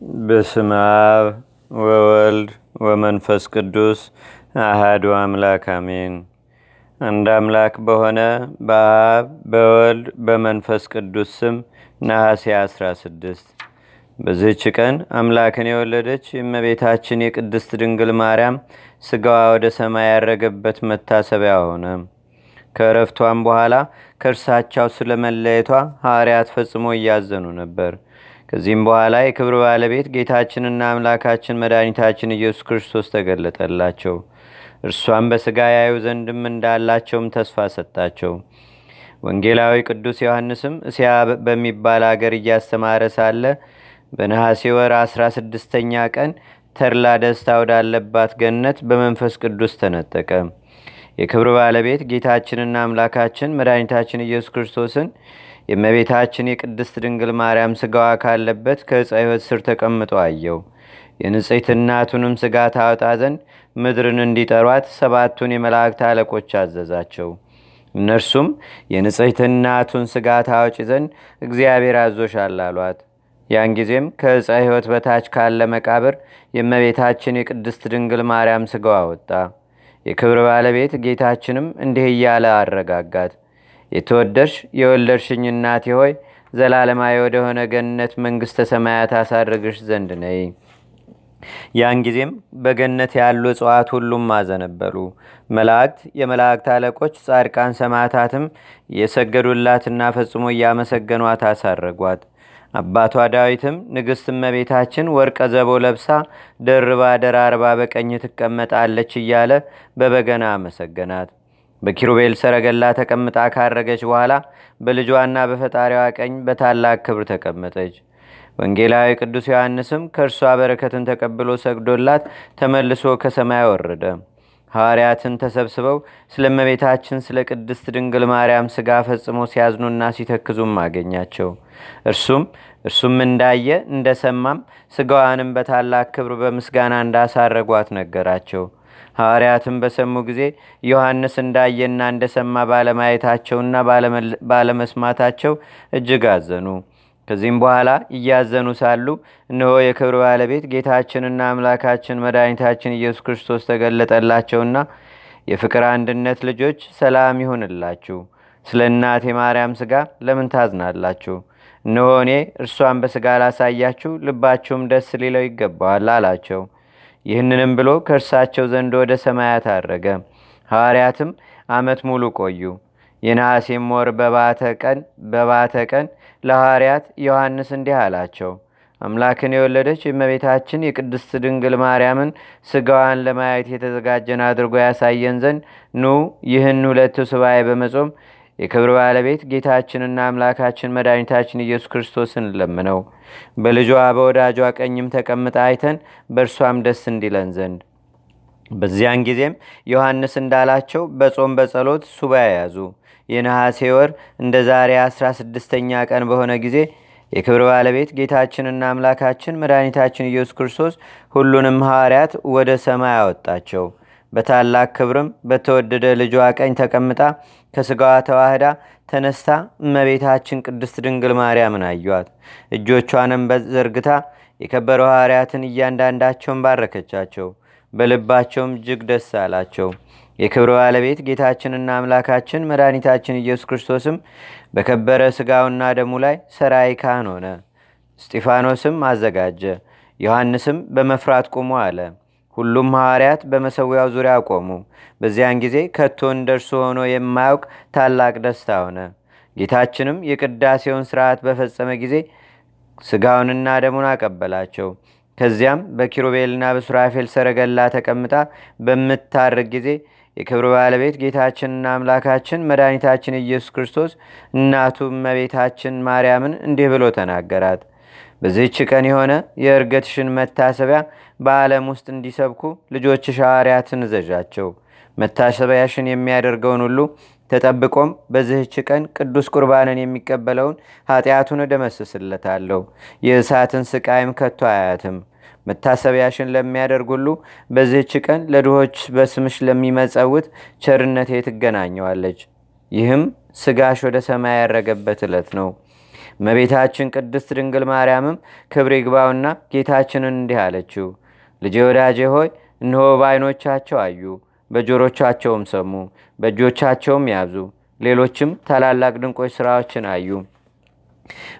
በስመ አብ ወወልድ ወመንፈስ ቅዱስ አሃዱ አምላክ አሜን። አንድ አምላክ በሆነ በአብ በወልድ በመንፈስ ቅዱስ ስም ነሐሴ 16 በዚህች ቀን አምላክን የወለደች የእመቤታችን የቅድስት ድንግል ማርያም ስጋዋ ወደ ሰማይ ያረገበት መታሰቢያ ሆነ። ከእረፍቷም በኋላ ከእርሳቸው ስለመለየቷ ሐዋርያት ፈጽሞ እያዘኑ ነበር። ከዚህም በኋላ የክብር ባለቤት ጌታችንና አምላካችን መድኃኒታችን ኢየሱስ ክርስቶስ ተገለጠላቸው። እርሷም በሥጋ ያዩ ዘንድም እንዳላቸውም ተስፋ ሰጣቸው። ወንጌላዊ ቅዱስ ዮሐንስም እስያ በሚባል አገር እያስተማረ ሳለ በነሐሴ ወር 16ኛ ቀን ተድላ ደስታ ወዳለባት ገነት በመንፈስ ቅዱስ ተነጠቀ። የክብር ባለቤት ጌታችንና አምላካችን መድኃኒታችን ኢየሱስ ክርስቶስን የእመቤታችን የቅድስት ድንግል ማርያም ስጋዋ ካለበት ከዕፀ ሕይወት ስር ተቀምጦ አየው። የንጽሕት እናቱንም ስጋ ታወጣ ዘንድ ምድርን እንዲጠሯት ሰባቱን የመላእክት አለቆች አዘዛቸው። እነርሱም የንጽሕት እናቱን ስጋ ታወጪ ዘንድ እግዚአብሔር አዞሻል አሏት። ያን ጊዜም ከዕፀ ሕይወት በታች ካለ መቃብር የእመቤታችን የቅድስት ድንግል ማርያም ስጋዋ ወጣ። የክብር ባለቤት ጌታችንም እንዲህ እያለ አረጋጋት። የተወደድሽ የወለድሽኝ እናቴ ሆይ ዘላለማዊ ወደሆነ ገነት መንግሥተ ሰማያት አሳርግሽ ዘንድ ነይ። ያን ጊዜም በገነት ያሉ እጽዋት ሁሉም አዘነበሉ። መላእክት፣ የመላእክት አለቆች፣ ጻድቃን፣ ሰማዕታትም የሰገዱላትና ፈጽሞ እያመሰገኗት አሳረጓት። አባቷ ዳዊትም ንግሥት እመቤታችን ወርቀ ዘቦ ለብሳ ደርባ ደራርባ በቀኝ ትቀመጣለች እያለ በበገና አመሰገናት። በኪሩቤል ሰረገላ ተቀምጣ ካረገች በኋላ በልጇና በፈጣሪዋ ቀኝ በታላቅ ክብር ተቀመጠች። ወንጌላዊ ቅዱስ ዮሐንስም ከእርሷ በረከትን ተቀብሎ ሰግዶላት ተመልሶ ከሰማይ ወረደ። ሐዋርያትን ተሰብስበው ስለ እመቤታችን ስለ ቅድስት ድንግል ማርያም ሥጋ ፈጽሞ ሲያዝኑና ሲተክዙም አገኛቸው። እርሱም እርሱም እንዳየ እንደሰማም ሥጋዋንም በታላቅ ክብር በምስጋና እንዳሳረጓት ነገራቸው። ሐዋርያትም በሰሙ ጊዜ ዮሐንስ እንዳየና እንደሰማ ባለማየታቸውና ባለመስማታቸው እጅግ አዘኑ። ከዚህም በኋላ እያዘኑ ሳሉ እነሆ የክብር ባለቤት ጌታችንና አምላካችን መድኃኒታችን ኢየሱስ ክርስቶስ ተገለጠላቸውና የፍቅር አንድነት ልጆች ሰላም ይሁንላችሁ። ስለ እናቴ ማርያም ሥጋ ለምን ታዝናላችሁ? እነሆ እኔ እርሷን በሥጋ ላሳያችሁ፣ ልባችሁም ደስ ሊለው ይገባዋል አላቸው። ይህንንም ብሎ ከእርሳቸው ዘንድ ወደ ሰማያት አረገ። ሐዋርያትም ዓመት ሙሉ ቆዩ። የነሐሴም ወር በባተ ቀን ለሐዋርያት ዮሐንስ እንዲህ አላቸው። አምላክን የወለደች የእመቤታችን የቅድስት ድንግል ማርያምን ስጋዋን ለማየት የተዘጋጀን አድርጎ ያሳየን ዘንድ ኑ ይህን ሁለቱ ስባኤ በመጾም የክብር ባለቤት ጌታችንና አምላካችን መድኃኒታችን ኢየሱስ ክርስቶስን ለምነው በልጇ በወዳጇ ቀኝም ተቀምጣ አይተን በእርሷም ደስ እንዲለን ዘንድ። በዚያን ጊዜም ዮሐንስ እንዳላቸው በጾም በጸሎት ሱባኤ ያዙ። የነሐሴ ወር እንደ ዛሬ አስራ ስድስተኛ ቀን በሆነ ጊዜ የክብር ባለቤት ጌታችንና አምላካችን መድኃኒታችን ኢየሱስ ክርስቶስ ሁሉንም ሐዋርያት ወደ ሰማይ አወጣቸው። በታላቅ ክብርም በተወደደ ልጇ ቀኝ ተቀምጣ ከሥጋዋ ተዋህዳ ተነስታ እመቤታችን ቅድስት ድንግል ማርያምን አዩአት። እጆቿንም ዘርግታ የከበሩ ሐዋርያትን እያንዳንዳቸውን ባረከቻቸው። በልባቸውም እጅግ ደስ አላቸው። የክብር ባለቤት ጌታችንና አምላካችን መድኃኒታችን ኢየሱስ ክርስቶስም በከበረ ሥጋውና ደሙ ላይ ሰራይ ካህን ሆነ። እስጢፋኖስም አዘጋጀ። ዮሐንስም በመፍራት ቁሙ አለ። ሁሉም ሐዋርያት በመሰዊያው ዙሪያ ቆሙ። በዚያን ጊዜ ከቶ እንደርሱ ሆኖ የማያውቅ ታላቅ ደስታ ሆነ። ጌታችንም የቅዳሴውን ስርዓት በፈጸመ ጊዜ ስጋውንና ደሙን አቀበላቸው። ከዚያም በኪሩቤልና በሱራፌል ሰረገላ ተቀምጣ በምታርግ ጊዜ የክብር ባለቤት ጌታችንና አምላካችን መድኃኒታችን ኢየሱስ ክርስቶስ እናቱ እመቤታችን ማርያምን እንዲህ ብሎ ተናገራት። በዚህች ቀን የሆነ የእርገትሽን መታሰቢያ በዓለም ውስጥ እንዲሰብኩ ልጆችሽ ሐዋርያትን እዘዣቸው። መታሰቢያሽን የሚያደርገውን ሁሉ ተጠብቆም በዚህች ቀን ቅዱስ ቁርባንን የሚቀበለውን ኃጢአቱን እደመስስለታለሁ። የእሳትን ስቃይም ከቶ አያትም። መታሰቢያሽን ለሚያደርግ ሁሉ በዚህች ቀን ለድሆች በስምሽ ለሚመጸውት ቸርነቴ ትገናኘዋለች። ይህም ስጋሽ ወደ ሰማይ ያረገበት ዕለት ነው። እመቤታችን ቅድስት ድንግል ማርያምም ክብር ይግባውና ጌታችንን እንዲህ አለችው፣ ልጄ ወዳጄ ሆይ እነሆ በዓይኖቻቸው አዩ፣ በጆሮቻቸውም ሰሙ፣ በእጆቻቸውም ያዙ፣ ሌሎችም ታላላቅ ድንቆች ሥራዎችን አዩ።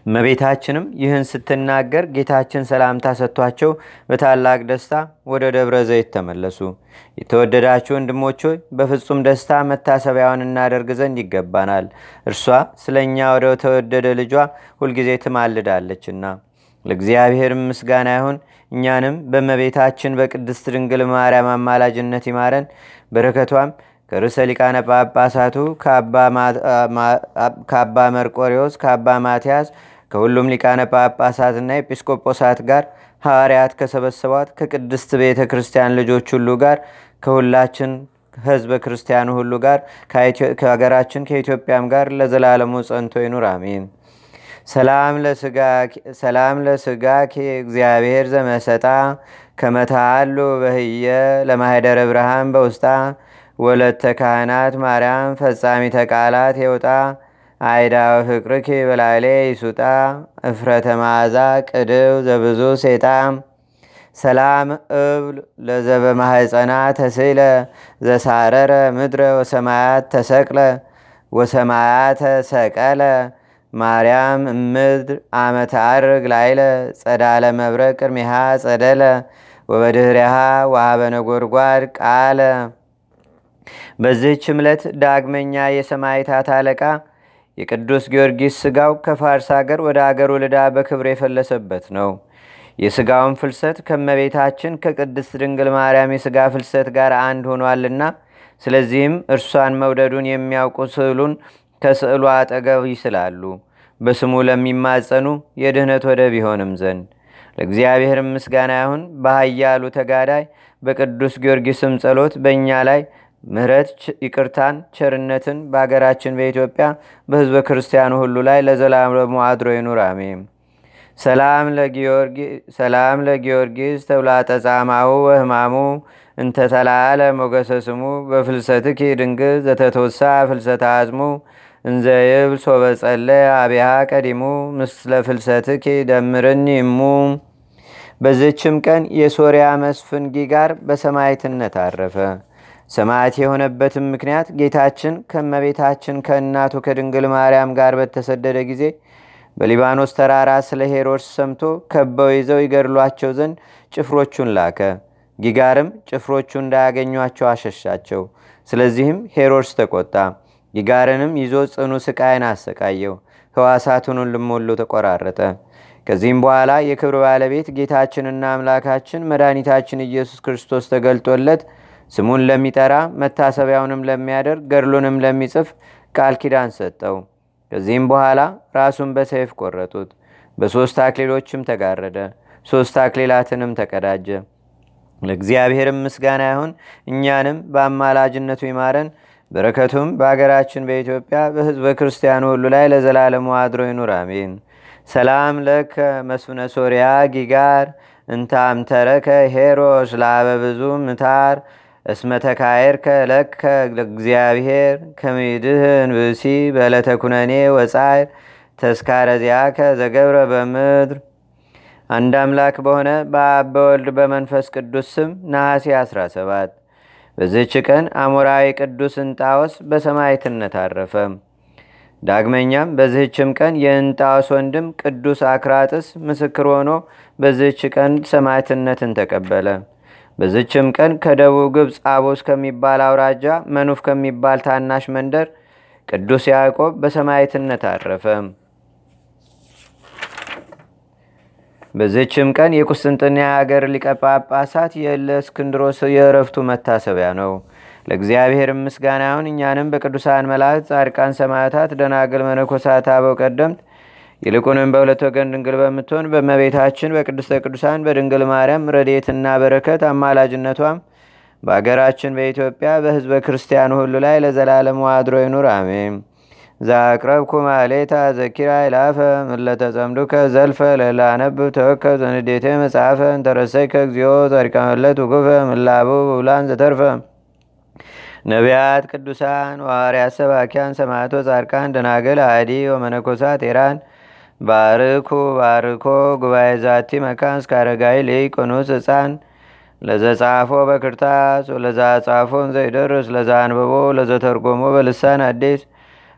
እመቤታችንም ይህን ስትናገር ጌታችን ሰላምታ ሰጥቷቸው በታላቅ ደስታ ወደ ደብረ ዘይት ተመለሱ። የተወደዳችሁ ወንድሞች ሆይ በፍጹም ደስታ መታሰቢያውን እናደርግ ዘንድ ይገባናል። እርሷ ስለ እኛ ወደ ተወደደ ልጇ ሁልጊዜ ትማልዳለችና። ለእግዚአብሔር ምስጋና ይሁን። እኛንም በእመቤታችን በቅድስት ድንግል ማርያም አማላጅነት ይማረን። በረከቷም ከርዕሰ ሊቃነ ጳጳሳቱ ከአባ መርቆሪዎስ ከአባ ማትያስ ከሁሉም ሊቃነ ጳጳሳትና ኤጲስቆጶሳት ጋር ሐዋርያት ከሰበሰቧት ከቅድስት ቤተ ክርስቲያን ልጆች ሁሉ ጋር ከሁላችን ህዝበ ክርስቲያኑ ሁሉ ጋር ከሀገራችን ከኢትዮጵያም ጋር ለዘላለሙ ጸንቶ ይኑር፣ አሜን። ሰላም ለስጋኪ እግዚአብሔር ዘመሰጣ ከመታሃሉ በህየ ለማህደረ ብርሃን በውስጣ ወለተ ካህናት ማርያም ፈጻሚ ተቃላት የውጣ አይዳ ፍቅርኪ በላሌ ይሱጣ እፍረተ ማዛ ቅድው ዘብዙ ሴጣ ሰላም እብል ለዘበ ማህፀና ተስለ ዘሳረረ ምድረ ወሰማያት ተሰቅለ ወሰማያተ ሰቀለ። ማርያም እምድር አመተ አርግ ላይለ ጸዳለ መብረቅ ቅድሚሃ ጸደለ። ወበድህሪሃ ነጎድጓድ ቃለ በዚህች ዕለት ዳግመኛ የሰማይታት አለቃ የቅዱስ ጊዮርጊስ ስጋው ከፋርስ አገር ወደ አገሩ ልዳ በክብር የፈለሰበት ነው። የስጋውን ፍልሰት ከመቤታችን ከቅድስት ድንግል ማርያም የስጋ ፍልሰት ጋር አንድ ሆኗልና፣ ስለዚህም እርሷን መውደዱን የሚያውቁ ስዕሉን ከስዕሉ አጠገብ ይስላሉ፣ በስሙ ለሚማጸኑ የድህነት ወደብ ይሆንም ዘንድ። ለእግዚአብሔር ምስጋና ይሁን። በኃያሉ ተጋዳይ በቅዱስ ጊዮርጊስም ጸሎት በእኛ ላይ ምሕረት ይቅርታን፣ ቸርነትን በአገራችን በኢትዮጵያ በሕዝበ ክርስቲያኑ ሁሉ ላይ ለዘላለሙ አድሮ ይኑር፣ አሜን። ሰላም ለጊዮርጊስ ተብላጠ ጻማሁ ወህማሙ እንተተላለ ሞገሰ ስሙ በፍልሰትኪ ድንግል ዘተተወሳ ፍልሰተ አዝሙ እንዘይብል ሶበጸለ አብያ ቀዲሙ ምስለ ፍልሰትኪ ደምርኒ እሙ። በዝችም ቀን የሶርያ መስፍን ጊጋር በሰማይትነት አረፈ። ሰማዕት የሆነበትም ምክንያት ጌታችን ከመቤታችን ከእናቱ ከድንግል ማርያም ጋር በተሰደደ ጊዜ በሊባኖስ ተራራ ስለ ሄሮድስ ሰምቶ ከበው ይዘው ይገድሏቸው ዘንድ ጭፍሮቹን ላከ። ጊጋርም ጭፍሮቹ እንዳያገኟቸው አሸሻቸው። ስለዚህም ሄሮድስ ተቆጣ። ጊጋርንም ይዞ ጽኑ ስቃይን አሰቃየው። ሕዋሳቱን ልሞሉ ተቆራረጠ። ከዚህም በኋላ የክብር ባለቤት ጌታችንና አምላካችን መድኃኒታችን ኢየሱስ ክርስቶስ ተገልጦለት ስሙን ለሚጠራ መታሰቢያውንም ለሚያደርግ ገድሉንም ለሚጽፍ ቃል ኪዳን ሰጠው። ከዚህም በኋላ ራሱን በሰይፍ ቆረጡት። በሦስት አክሊሎችም ተጋረደ። ሦስት አክሊላትንም ተቀዳጀ። ለእግዚአብሔርም ምስጋና ይሁን። እኛንም በአማላጅነቱ ይማረን። በረከቱም በአገራችን በኢትዮጵያ በሕዝበ ክርስቲያኑ ሁሉ ላይ ለዘላለሙ አድሮ ይኑር፣ አሜን። ሰላም ለከ መስፍነ ሶርያ ጊጋር እንታምተረከ ሄሮስ ላበ ብዙ ምታር እስመተካየርከ ለከ ለእግዚአብሔር ከሚድህን ብሲ በዕለተ ኩነኔ ወጻይር ተስካረ ዚአከ ዘገብረ በምድር አንድ አምላክ በሆነ በአብ በወልድ በመንፈስ ቅዱስ ስም ነሐሴ 17 በዚህች ቀን አሞራዊ ቅዱስ እንጣዎስ በሰማይትነት አረፈ። ዳግመኛም በዚህችም ቀን የእንጣዎስ ወንድም ቅዱስ አክራጥስ ምስክር ሆኖ በዚህች ቀን ሰማዕትነትን ተቀበለ። በዚችም ቀን ከደቡብ ግብፅ አቦስ ከሚባል አውራጃ መኑፍ ከሚባል ታናሽ መንደር ቅዱስ ያዕቆብ በሰማዕትነት አረፈ። በዚችም ቀን የቁስጥንጥንያ ሀገር ሊቀ ጳጳሳት የእለእስክንድሮስ የእረፍቱ መታሰቢያ ነው። ለእግዚአብሔር ምስጋና ይሁን። እኛንም በቅዱሳን መላእክት፣ ጻድቃን፣ ሰማዕታት፣ ደናግል፣ መነኮሳት፣ አበው ቀደምት ይልቁንም በሁለት ወገን ድንግል በምትሆን በእመቤታችን በቅድስተ ቅዱሳን በድንግል ማርያም ረድኤትና በረከት አማላጅነቷም በአገራችን በኢትዮጵያ በሕዝበ ክርስቲያኑ ሁሉ ላይ ለዘላለሙ አድሮ ይኑር፣ አሜን። ዛቅረብኩ ማሌታ ዘኪራ ይላፈ ምለተጸምዱከ ዘልፈ ለላነብብ ተወከብ ዘንዴቴ መጽሐፈ እንተረሰይከ እግዚኦ ጸሪቀመለት ውጉፈ ምላቡ ብውላን ዘተርፈ ነቢያት፣ ቅዱሳን፣ ዋርያት፣ ሰባኪያን፣ ሰማዕቶ፣ ጻድቃን፣ ደናገል፣ አዲ ወመነኮሳት ኤራን ባርኩ ባርኮ ጉባኤ ዛቲ መካን እስከ አረጋዊ ህፃን ለዘጻፎ በክርታስ ወለዛ ጻፎን ዘይደርስ ለዛ አንብቦ ለዘተርጎሞ በልሳን አዲስ።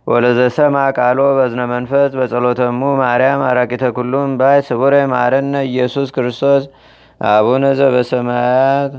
ወለዘሰማ ቃሎ በዝነ መንፈስ በጸሎተሙ ማርያም አራቂተ ኩሉም ባይ ስቡረ ማረነ ኢየሱስ ክርስቶስ። አቡነ ዘበሰማያት